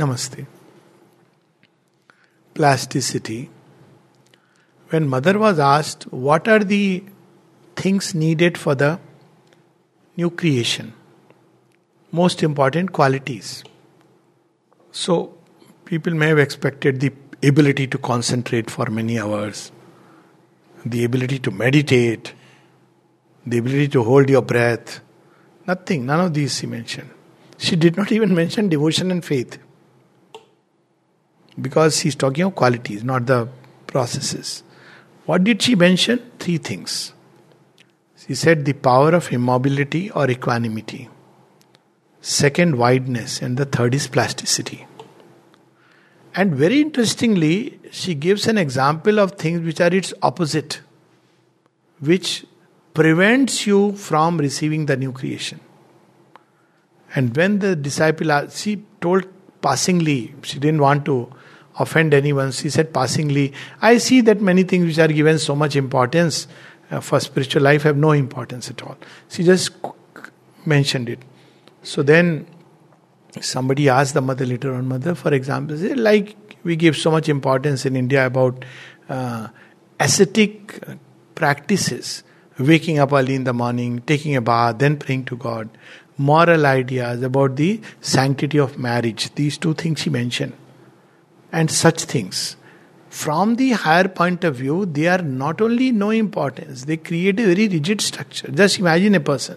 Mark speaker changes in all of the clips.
Speaker 1: Namaste. Plasticity. When mother was asked, What are the things needed for the new creation? Most important qualities. So, people may have expected the ability to concentrate for many hours, the ability to meditate, the ability to hold your breath. Nothing, none of these she mentioned. She did not even mention devotion and faith. Because she's talking of qualities, not the processes. What did she mention? Three things. She said the power of immobility or equanimity. Second, wideness. And the third is plasticity. And very interestingly, she gives an example of things which are its opposite, which prevents you from receiving the new creation. And when the disciple, she told passingly, she didn't want to offend anyone, she said passingly, I see that many things which are given so much importance uh, for spiritual life have no importance at all. She just mentioned it. So then somebody asked the mother later on, Mother, for example, say, like we give so much importance in India about uh, ascetic practices, waking up early in the morning, taking a bath, then praying to God, moral ideas about the sanctity of marriage, these two things she mentioned, and such things. From the higher point of view, they are not only no importance, they create a very rigid structure. Just imagine a person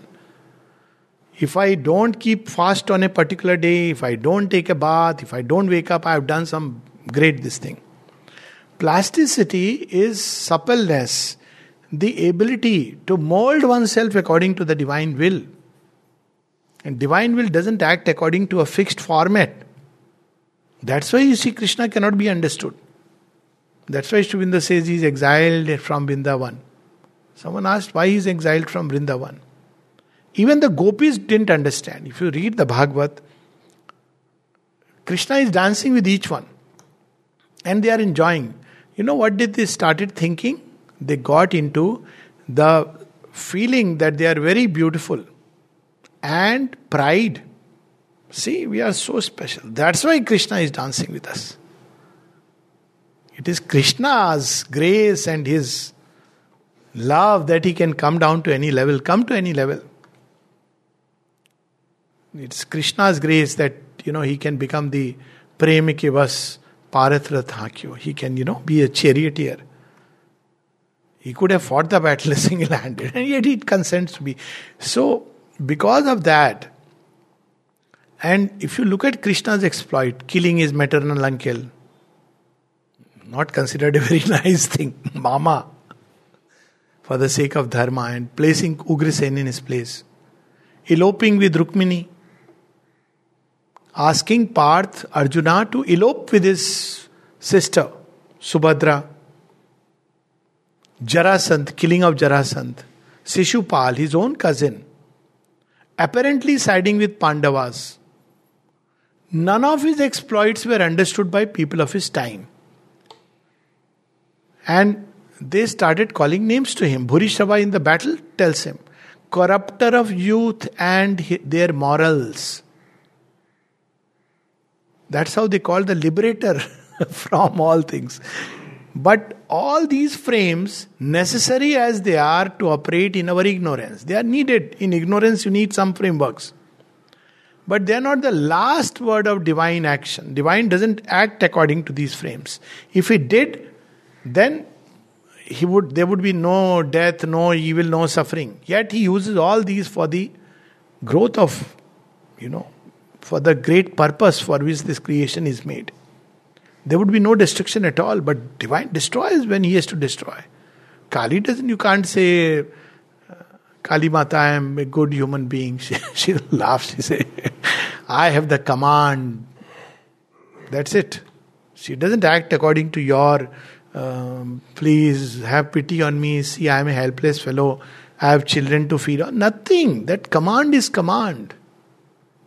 Speaker 1: if I don't keep fast on a particular day, if I don't take a bath, if I don't wake up, I have done some great this thing. Plasticity is suppleness, the ability to mold oneself according to the divine will. And divine will doesn't act according to a fixed format. That's why you see Krishna cannot be understood. That's why Sri Aurobindo says he is exiled from Vrindavan. Someone asked why he is exiled from Vrindavan. Even the gopis didn't understand. If you read the Bhagavad, Krishna is dancing with each one and they are enjoying. You know what did they started thinking? They got into the feeling that they are very beautiful and pride. See, we are so special. That's why Krishna is dancing with us. It is Krishna's grace and his love that he can come down to any level, come to any level. It's Krishna's grace that, you know, he can become the premike vas parathrathakyo. He can, you know, be a charioteer. He could have fought the battle single handed, and yet he consents to be. So, because of that, and if you look at Krishna's exploit, killing his maternal uncle, not considered a very nice thing, mama, for the sake of dharma, and placing Ugrasen in his place, eloping with Rukmini, asking Parth Arjuna to elope with his sister Subhadra. Jarasandh, killing of Jarasandh. Shishupal, his own cousin, apparently siding with Pandavas. None of his exploits were understood by people of his time. And they started calling names to him. Bhurishrava in the battle tells him, corrupter of youth and their morals. That's how they call the liberator from all things. But all these frames, necessary as they are to operate in our ignorance, they are needed. In ignorance, you need some frameworks. But they are not the last word of divine action. Divine doesn't act according to these frames. If it did, then he would there would be no death, no evil, no suffering. Yet he uses all these for the growth of, you know, for the great purpose for which this creation is made. There would be no destruction at all, but divine destroys when he has to destroy. Kali doesn't, you can't say, Kali Mata, I am a good human being. She, she laughs, she says, I have the command. That's it. She doesn't act according to your, um, please have pity on me. See, I am a helpless fellow. I have children to feed on. Nothing. That command is command.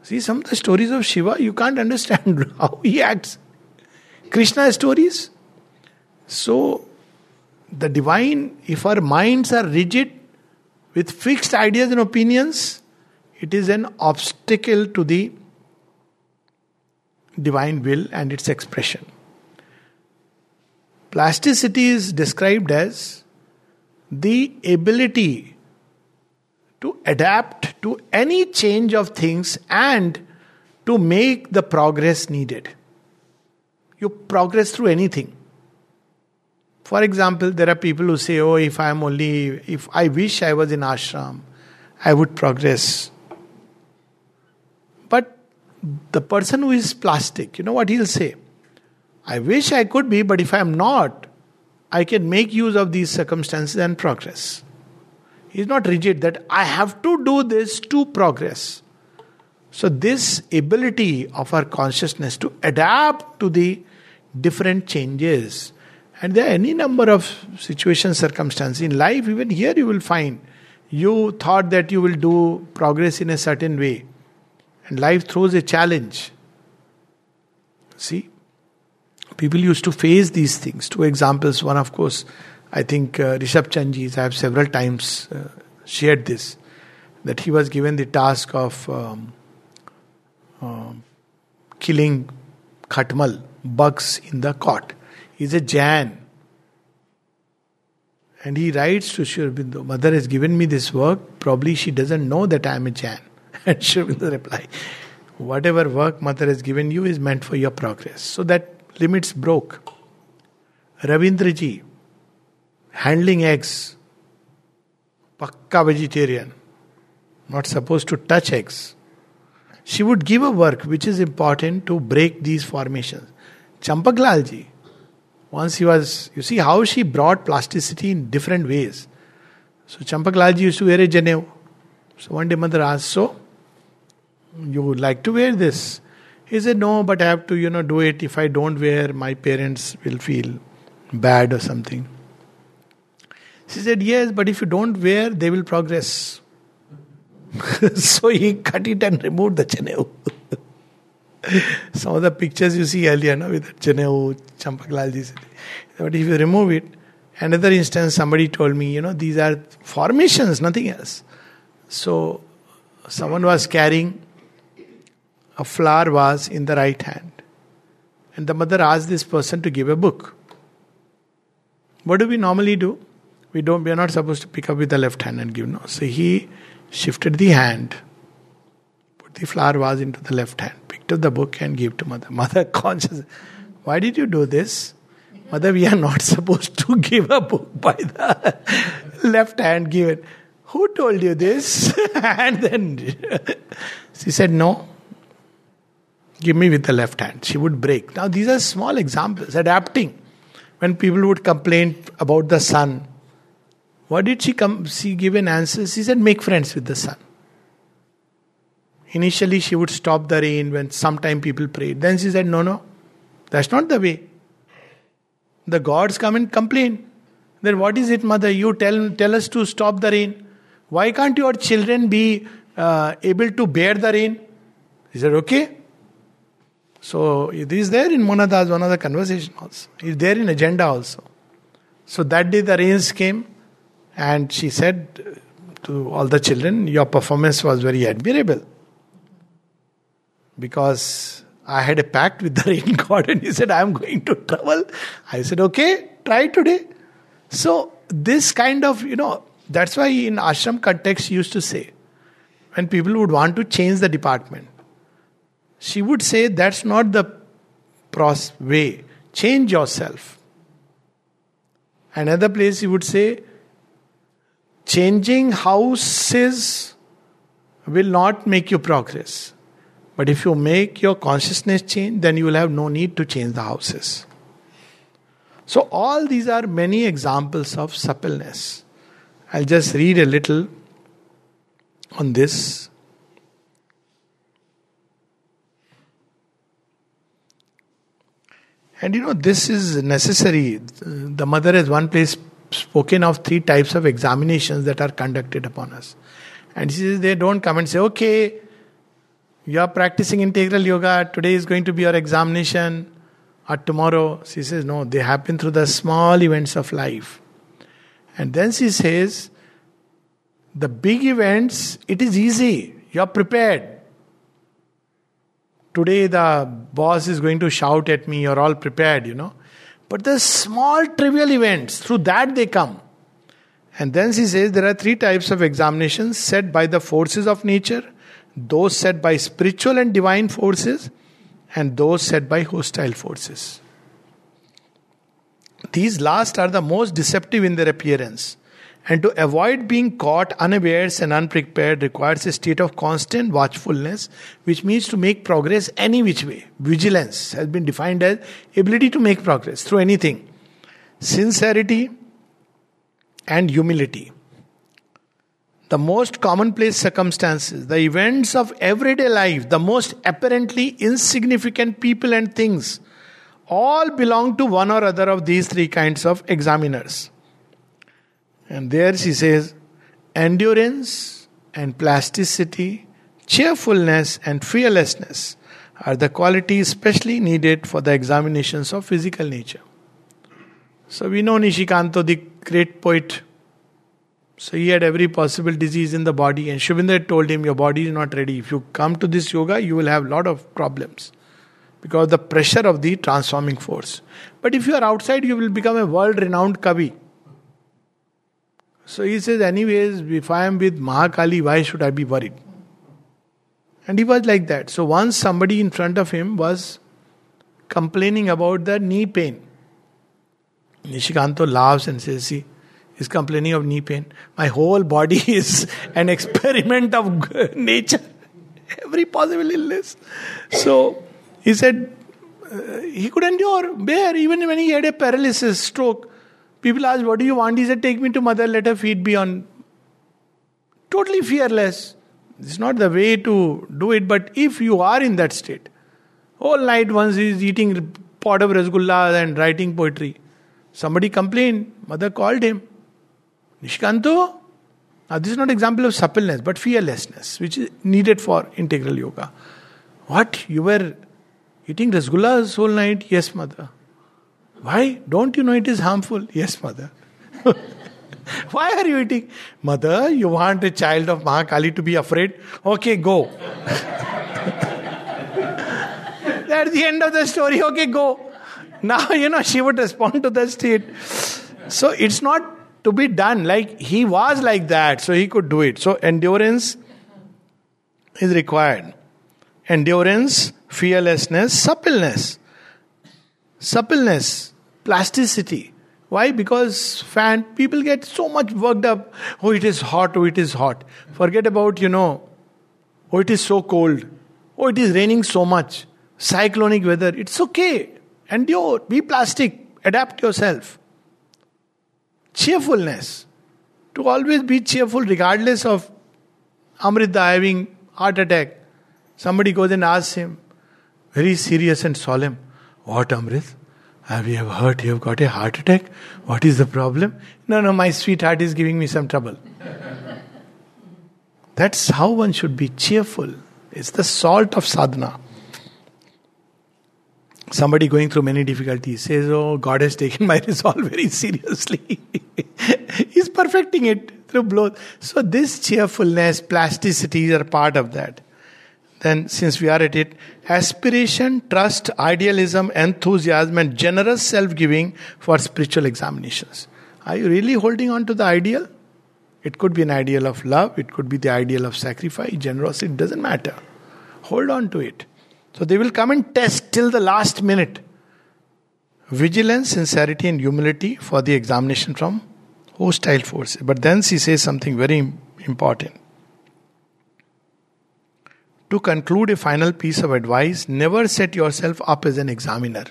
Speaker 1: See, some of the stories of Shiva, you can't understand how he acts. Krishna stories. So, the divine, if our minds are rigid with fixed ideas and opinions, it is an obstacle to the divine will and its expression. Plasticity is described as the ability to adapt to any change of things and to make the progress needed. You progress through anything. For example, there are people who say, Oh, if I am only, if I wish I was in ashram, I would progress. But the person who is plastic, you know what he'll say? I wish I could be, but if I am not, I can make use of these circumstances and progress. He's not rigid that I have to do this to progress. So, this ability of our consciousness to adapt to the different changes, and there are any number of situations, circumstances in life, even here you will find you thought that you will do progress in a certain way, and life throws a challenge. See, people used to face these things. Two examples. One, of course, I think uh, Rishabh Chandji's, I have several times uh, shared this, that he was given the task of um, uh, killing khatmal, bugs in the cot. He's a Jain. And he writes to Sri Mother has given me this work, probably she doesn't know that I am a Jain. And Sri reply, Whatever work Mother has given you is meant for your progress. So that limits broke. Ravindraji, handling eggs, pakka vegetarian, not supposed to touch eggs. She would give a work which is important to break these formations. Champaklalji, once he was, you see how she brought plasticity in different ways. So Champaklalji used to wear a janev. So one day mother asked, So, you would like to wear this? He said, No, but I have to, you know, do it. If I don't wear, my parents will feel bad or something. She said, Yes, but if you don't wear, they will progress. so he cut it and removed the chanev. Some of the pictures you see earlier no, with the chanev, Champaklalji. But if you remove it, another instance, somebody told me, you know, these are formations, nothing else. So someone was carrying a flower vase in the right hand. And the mother asked this person to give a book. What do we normally do? We don't we are not supposed to pick up with the left hand and give no. So he shifted the hand, put the flower vase into the left hand, picked up the book and gave to mother. Mother conscious. Why did you do this? Mother, we are not supposed to give a book by the left hand given. Who told you this? and then she said, No, Give me with the left hand. She would break. Now, these are small examples, adapting. When people would complain about the sun, what did she come? She give an answer. She said, make friends with the sun. Initially, she would stop the rain when sometime people prayed. Then she said, no, no, that's not the way. The gods come and complain. Then what is it, mother? You tell, tell us to stop the rain. Why can't your children be uh, able to bear the rain? He said, okay, so it is there in Monadas, one of the conversation also. It's there in agenda also. So that day the rains came and she said to all the children, Your performance was very admirable. Because I had a pact with the rain god and he said, I am going to travel. I said, Okay, try today. So this kind of, you know, that's why in ashram context used to say, when people would want to change the department, she would say that's not the pros way. Change yourself. Another place he would say, changing houses will not make you progress. But if you make your consciousness change, then you will have no need to change the houses. So, all these are many examples of suppleness. I'll just read a little on this. And you know, this is necessary. The mother has one place spoken of three types of examinations that are conducted upon us. And she says they don't come and say, okay, you are practicing integral yoga, today is going to be your examination, or tomorrow. She says, no, they happen through the small events of life. And then she says, the big events, it is easy, you are prepared today the boss is going to shout at me, you're all prepared, you know. But the small trivial events, through that they come. And then she says there are three types of examinations set by the forces of nature, those set by spiritual and divine forces, and those set by hostile forces. These last are the most deceptive in their appearance. And to avoid being caught unawares and unprepared requires a state of constant watchfulness, which means to make progress any which way. Vigilance has been defined as ability to make progress through anything. Sincerity and humility. The most commonplace circumstances, the events of everyday life, the most apparently insignificant people and things, all belong to one or other of these three kinds of examiners. And there she says, endurance and plasticity, cheerfulness and fearlessness are the qualities specially needed for the examinations of physical nature. So we know Nishikanto, the great poet. So he had every possible disease in the body, and Sri told him, Your body is not ready. If you come to this yoga, you will have a lot of problems because of the pressure of the transforming force. But if you are outside, you will become a world renowned Kavi. So he says, anyways, if I am with Mahakali, why should I be worried? And he was like that. So once somebody in front of him was complaining about the knee pain. Nishikanto laughs and says, See, he's complaining of knee pain. My whole body is an experiment of nature. Every possible illness. So he said, uh, he could endure, bear, even when he had a paralysis, stroke. People asked, What do you want? He said, Take me to mother, let her feet be on. Totally fearless. It's not the way to do it, but if you are in that state, whole night once he's eating pot of rasgulla and writing poetry. Somebody complained, mother called him. Nishikanto. Now this is not example of suppleness, but fearlessness, which is needed for integral yoga. What? You were eating rasgullas whole night? Yes, mother. Why? Don't you know it is harmful? Yes, mother. Why are you eating? Mother, you want a child of Mahakali to be afraid? Okay, go. At the end of the story, okay, go. Now, you know, she would respond to the state. So it's not to be done. Like he was like that, so he could do it. So endurance is required. Endurance, fearlessness, suppleness. Suppleness plasticity. Why? Because fan people get so much worked up. Oh, it is hot. Oh, it is hot. Forget about you know. Oh, it is so cold. Oh, it is raining so much. Cyclonic weather. It's okay. Endure. Be plastic. Adapt yourself. Cheerfulness. To always be cheerful regardless of Amrita having heart attack. Somebody goes and asks him, very serious and solemn, What Amrit? Have you ever heard you have got a heart attack? What is the problem? No, no, my sweetheart is giving me some trouble. That's how one should be cheerful. It's the salt of sadhana. Somebody going through many difficulties says, Oh, God has taken my resolve very seriously. He's perfecting it through blows. So, this cheerfulness, plasticity are part of that then since we are at it, aspiration, trust, idealism, enthusiasm, and generous self giving for spiritual examinations. Are you really holding on to the ideal? It could be an ideal of love, it could be the ideal of sacrifice, generosity, it doesn't matter. Hold on to it. So they will come and test till the last minute. Vigilance, sincerity, and humility for the examination from hostile forces. But then she says something very important. To conclude a final piece of advice, never set yourself up as an examiner.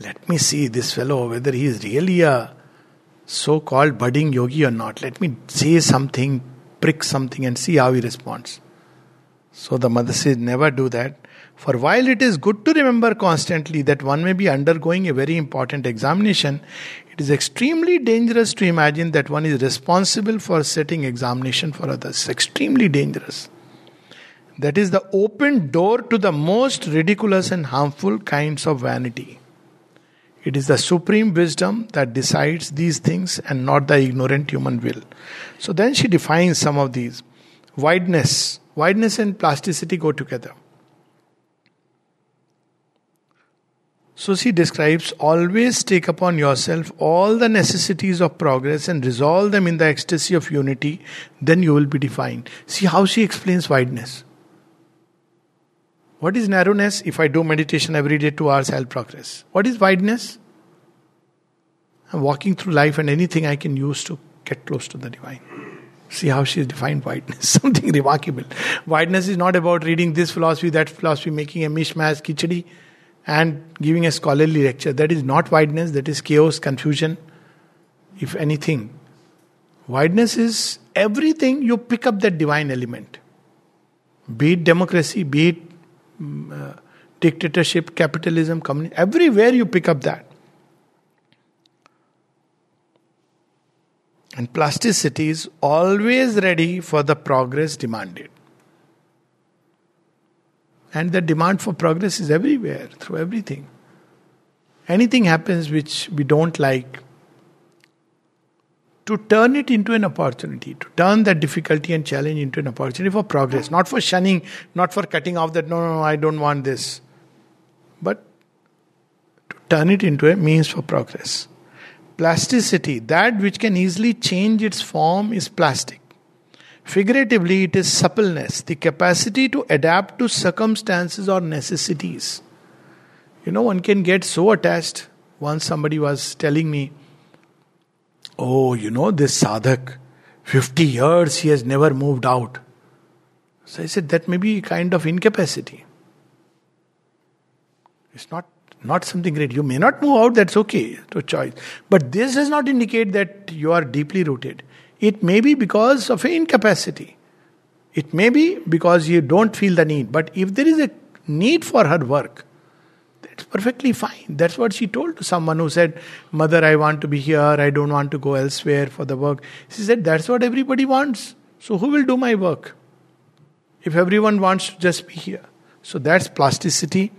Speaker 1: Let me see this fellow, whether he is really a so called budding yogi or not. Let me say something, prick something, and see how he responds. So the mother says, never do that. For while it is good to remember constantly that one may be undergoing a very important examination, it is extremely dangerous to imagine that one is responsible for setting examination for others. Extremely dangerous. That is the open door to the most ridiculous and harmful kinds of vanity. It is the supreme wisdom that decides these things and not the ignorant human will. So then she defines some of these. Wideness. Wideness and plasticity go together. So she describes always take upon yourself all the necessities of progress and resolve them in the ecstasy of unity, then you will be defined. See how she explains wideness. What is narrowness? If I do meditation every day, two hours, I'll progress. What is wideness? I'm walking through life and anything I can use to get close to the divine. See how she has defined wideness. Something remarkable. Wideness is not about reading this philosophy, that philosophy, making a mishmash, kichadi, and giving a scholarly lecture. That is not wideness, that is chaos, confusion, if anything. Wideness is everything you pick up that divine element. Be it democracy, be it uh, dictatorship, capitalism, communism, everywhere you pick up that. And plasticity is always ready for the progress demanded. And the demand for progress is everywhere, through everything. Anything happens which we don't like, to turn it into an opportunity, to turn that difficulty and challenge into an opportunity for progress, not for shunning, not for cutting off that, no, no, no, I don't want this, but to turn it into a means for progress. Plasticity, that which can easily change its form, is plastic. Figuratively, it is suppleness, the capacity to adapt to circumstances or necessities. You know, one can get so attached. Once somebody was telling me, Oh, you know, this sadhak, 50 years he has never moved out. So I said, That may be a kind of incapacity. It's not not something great. You may not move out, that's okay, to choice. But this does not indicate that you are deeply rooted. It may be because of incapacity. It may be because you don't feel the need. But if there is a need for her work, that's perfectly fine. That's what she told to someone who said, Mother, I want to be here, I don't want to go elsewhere for the work. She said, That's what everybody wants. So who will do my work? If everyone wants to just be here. So that's plasticity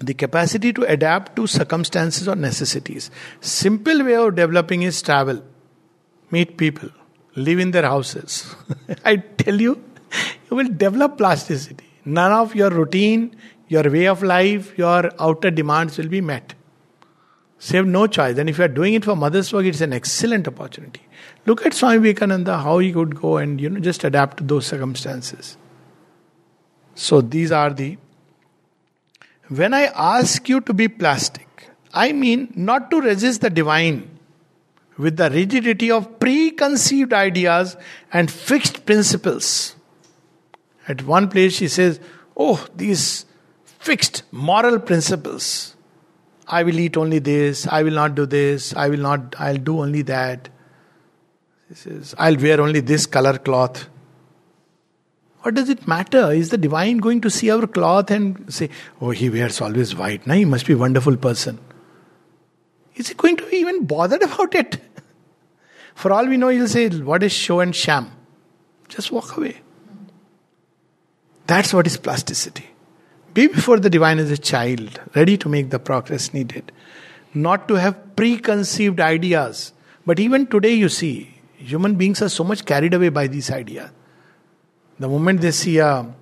Speaker 1: the capacity to adapt to circumstances or necessities. Simple way of developing is travel, meet people, live in their houses. I tell you, you will develop plasticity. None of your routine, your way of life, your outer demands will be met. So you have no choice. And if you are doing it for mother's work, it's an excellent opportunity. Look at Swami Vivekananda, how he could go and you know just adapt to those circumstances. So these are the when I ask you to be plastic, I mean not to resist the divine with the rigidity of preconceived ideas and fixed principles. At one place, she says, Oh, these fixed moral principles. I will eat only this, I will not do this, I will not, I'll do only that. She says, I'll wear only this color cloth. What does it matter? Is the divine going to see our cloth and say, Oh, he wears always white? Now he must be a wonderful person. Is he going to be even bothered about it? For all we know, he'll say, What is show and sham? Just walk away. That's what is plasticity. Be before the divine as a child, ready to make the progress needed. Not to have preconceived ideas. But even today, you see, human beings are so much carried away by these ideas. The moment they see a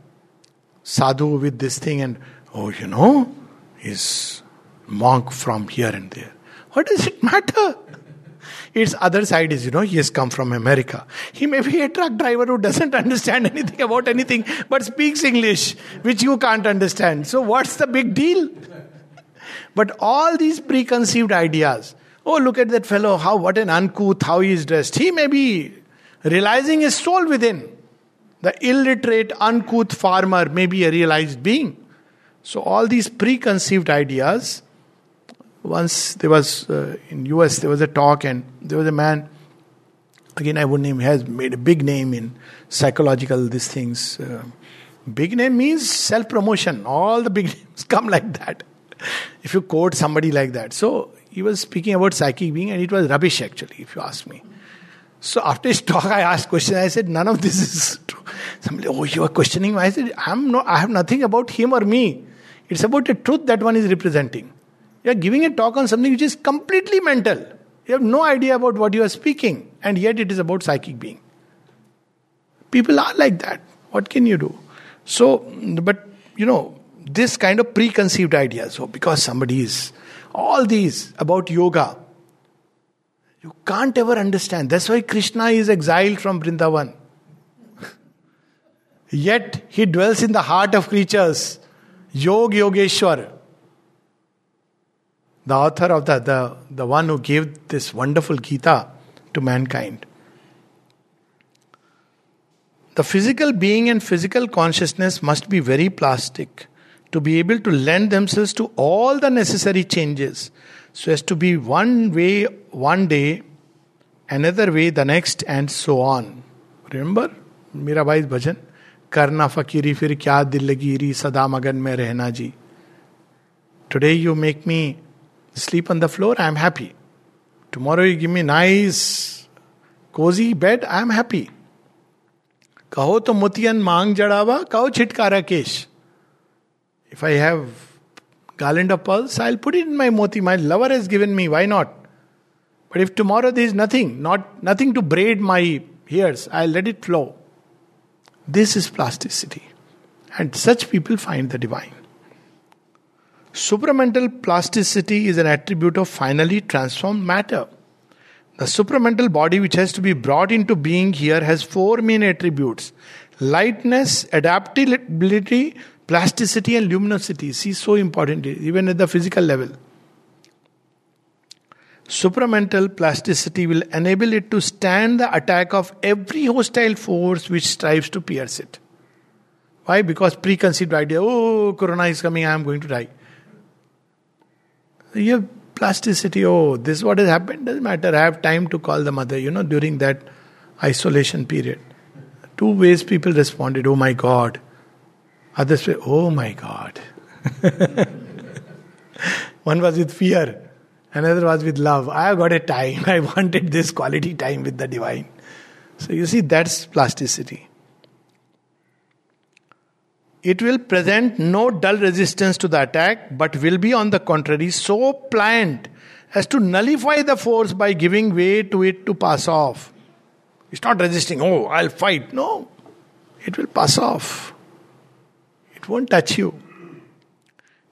Speaker 1: sadhu with this thing and, oh, you know, he's monk from here and there. What does it matter? Its other side is, you know, he has come from America. He may be a truck driver who doesn't understand anything about anything but speaks English, which you can't understand. So, what's the big deal? But all these preconceived ideas oh, look at that fellow, how, what an uncouth, how he is dressed. He may be realizing his soul within. The illiterate, uncouth farmer may be a realized being. So all these preconceived ideas. Once there was uh, in US there was a talk and there was a man. Again, I would name has made a big name in psychological these things. Uh, big name means self promotion. All the big names come like that. If you quote somebody like that, so he was speaking about psychic being, and it was rubbish actually, if you ask me. So after his talk, I asked questions. I said, none of this is true. Somebody, oh, you are questioning me. I said, I'm not, I have nothing about him or me. It's about the truth that one is representing. You are giving a talk on something which is completely mental. You have no idea about what you are speaking, and yet it is about psychic being. People are like that. What can you do? So, but you know, this kind of preconceived ideas. So, because somebody is all these about yoga, you can't ever understand. That's why Krishna is exiled from Vrindavan. Yet he dwells in the heart of creatures. Yog Yogeshwar The author of the, the, the one who gave this wonderful Gita to mankind. The physical being and physical consciousness must be very plastic to be able to lend themselves to all the necessary changes so as to be one way one day, another way the next, and so on. Remember Mirabai's bhajan? करना फकीरी फिर क्या दिलगिरी सदा मगन में रहना जी today you make me sleep on the floor i am happy tomorrow you give me nice cozy bed i am happy कहो तो मोतियन मांग जड़ावा कहो छिटकारा केश if I have garland of pearls, I'll put it in my moti. My lover has given me, why not? But if tomorrow there is nothing, not nothing to braid my hairs, I'll let it flow. This is plasticity. And such people find the divine. Supramental plasticity is an attribute of finally transformed matter. The supramental body, which has to be brought into being here, has four main attributes lightness, adaptability, plasticity, and luminosity. See, so important, even at the physical level. Supramental plasticity will enable it to stand the attack of every hostile force which strives to pierce it. Why? Because preconceived idea, oh, Corona is coming, I am going to die. You have plasticity, oh, this is what has happened, doesn't matter. I have time to call the mother, you know, during that isolation period. Two ways people responded, oh my God. Others say, oh my God. One was with fear. Another was with love. I have got a time. I wanted this quality time with the divine. So you see, that's plasticity. It will present no dull resistance to the attack, but will be, on the contrary, so pliant as to nullify the force by giving way to it to pass off. It's not resisting, oh, I'll fight. No, it will pass off. It won't touch you.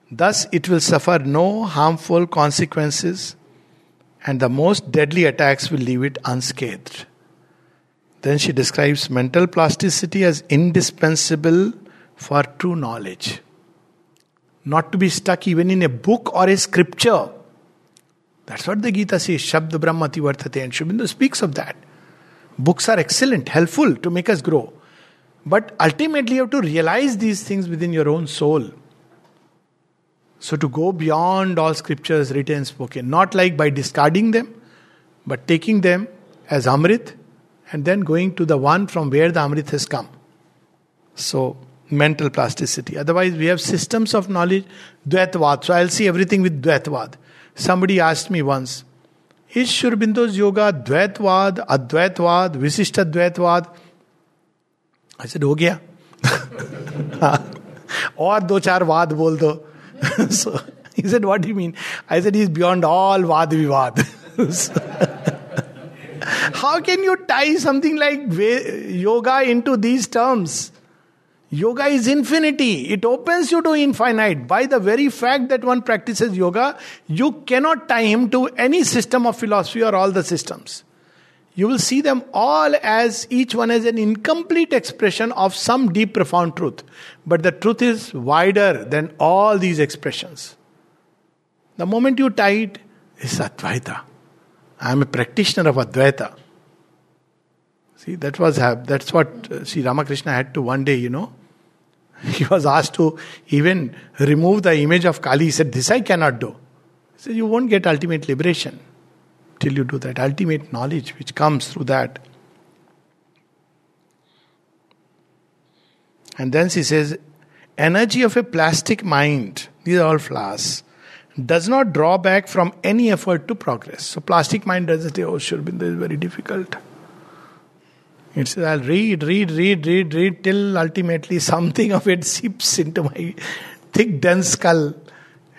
Speaker 1: Thus, it will suffer no harmful consequences, and the most deadly attacks will leave it unscathed. Then she describes mental plasticity as indispensable for true knowledge. Not to be stuck even in a book or a scripture. That's what the Gita says, Shabd Brahmati Vartate, and Sri Aurobindo speaks of that. Books are excellent, helpful to make us grow. But ultimately, you have to realize these things within your own soul. So, to go beyond all scriptures written and spoken, not like by discarding them, but taking them as Amrit and then going to the one from where the Amrit has come. So, mental plasticity. Otherwise, we have systems of knowledge, Dvaitavad. So I'll see everything with Dvaitavad. Somebody asked me once, is Sri Aurobindo's yoga Dvaitavad, Advaitavad, visistadvatvad? I said, हो गया Or दो चार वाद बोल he said, What do you mean? I said, He's beyond all vad vivad. How can you tie something like yoga into these terms? Yoga is infinity. It opens you to infinite. By the very fact that one practices yoga, you cannot tie him to any system of philosophy or all the systems. You will see them all as each one as an incomplete expression of some deep, profound truth. But the truth is wider than all these expressions. The moment you tie it, it's Advaita. I am a practitioner of Advaita. See, that was that's what uh, Sri Ramakrishna had to one day, you know. He was asked to even remove the image of Kali. He said, This I cannot do. He said, You won't get ultimate liberation till you do that. Ultimate knowledge which comes through that. And then she says, energy of a plastic mind, these are all flowers, does not draw back from any effort to progress. So plastic mind doesn't say, oh, this is very difficult. It says, I'll read, read, read, read, read till ultimately something of it seeps into my thick, dense skull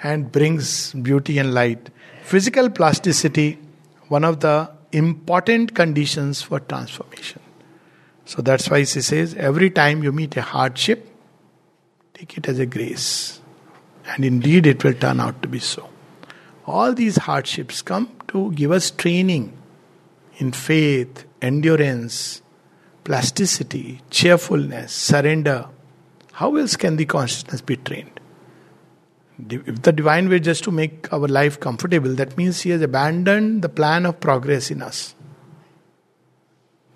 Speaker 1: and brings beauty and light. Physical plasticity, one of the important conditions for transformation. So that's why she says every time you meet a hardship, take it as a grace. And indeed, it will turn out to be so. All these hardships come to give us training in faith, endurance, plasticity, cheerfulness, surrender. How else can the consciousness be trained? If the divine way just to make our life comfortable, that means he has abandoned the plan of progress in us.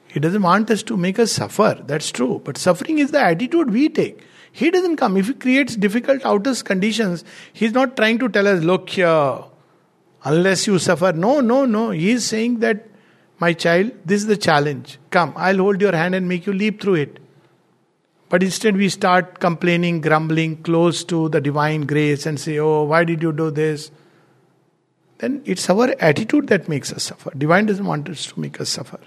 Speaker 1: He doesn't want us to make us suffer, that's true. But suffering is the attitude we take. He doesn't come. If he creates difficult outer conditions, he's not trying to tell us, look here, unless you suffer. No, no, no. He is saying that, my child, this is the challenge. Come, I'll hold your hand and make you leap through it. But instead, we start complaining, grumbling, close to the divine grace, and say, Oh, why did you do this? Then it's our attitude that makes us suffer. Divine doesn't want us to make us suffer.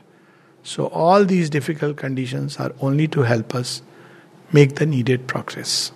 Speaker 1: So, all these difficult conditions are only to help us make the needed progress.